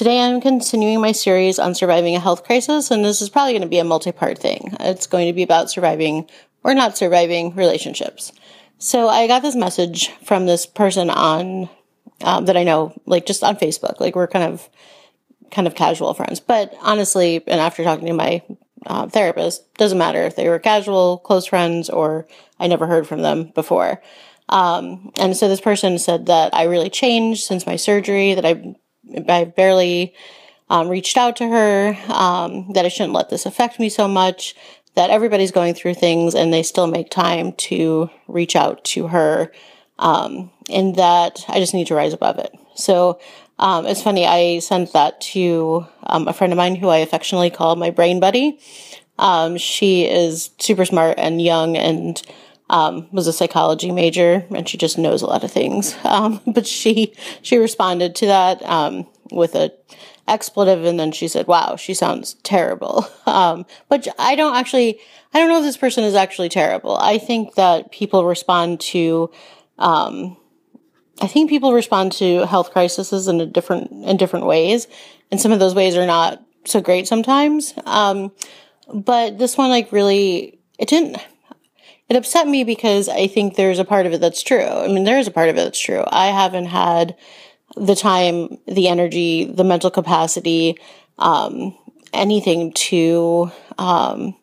Today I'm continuing my series on surviving a health crisis, and this is probably going to be a multi part thing. It's going to be about surviving or not surviving relationships. So I got this message from this person on um, that I know, like just on Facebook. Like we're kind of kind of casual friends, but honestly, and after talking to my uh, therapist, doesn't matter if they were casual, close friends, or I never heard from them before. Um, and so this person said that I really changed since my surgery, that I, I barely um, reached out to her, um, that I shouldn't let this affect me so much, that everybody's going through things and they still make time to reach out to her, um, and that I just need to rise above it. So um, it's funny, I sent that to um, a friend of mine who I affectionately call my brain buddy. she is super smart and young and um, was a psychology major and she just knows a lot of things. Um, but she she responded to that um, with a expletive, and then she said, "Wow, she sounds terrible." Um, but I don't actually I don't know if this person is actually terrible. I think that people respond to. Um, I think people respond to health crises in a different in different ways, and some of those ways are not so great sometimes. Um, but this one, like, really, it didn't it upset me because I think there's a part of it that's true. I mean, there is a part of it that's true. I haven't had the time, the energy, the mental capacity, um, anything to, um,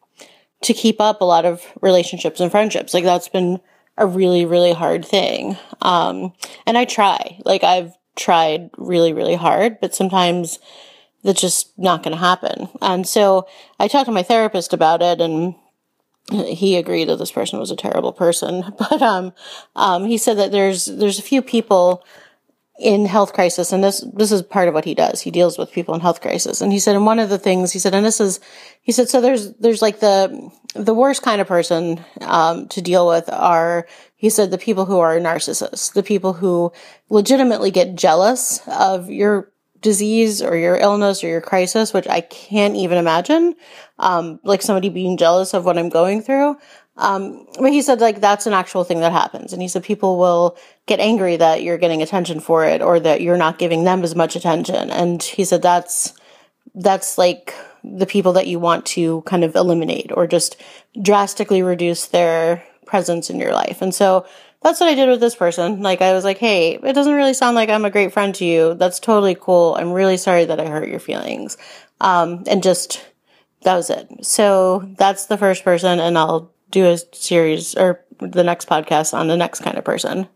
to keep up a lot of relationships and friendships. Like that's been a really, really hard thing. Um, and I try, like I've tried really, really hard, but sometimes that's just not going to happen. And so I talked to my therapist about it and he agreed that this person was a terrible person, but um, um, he said that there's there's a few people in health crisis, and this this is part of what he does. He deals with people in health crisis, and he said, and one of the things he said, and this is, he said, so there's there's like the the worst kind of person um, to deal with are he said the people who are narcissists, the people who legitimately get jealous of your disease or your illness or your crisis, which I can't even imagine, um, like somebody being jealous of what I'm going through. Um, but he said like that's an actual thing that happens. And he said people will get angry that you're getting attention for it or that you're not giving them as much attention. And he said that's, that's like the people that you want to kind of eliminate or just drastically reduce their presence in your life. And so that's what I did with this person. Like, I was like, hey, it doesn't really sound like I'm a great friend to you. That's totally cool. I'm really sorry that I hurt your feelings. Um, and just, that was it. So that's the first person, and I'll do a series or the next podcast on the next kind of person.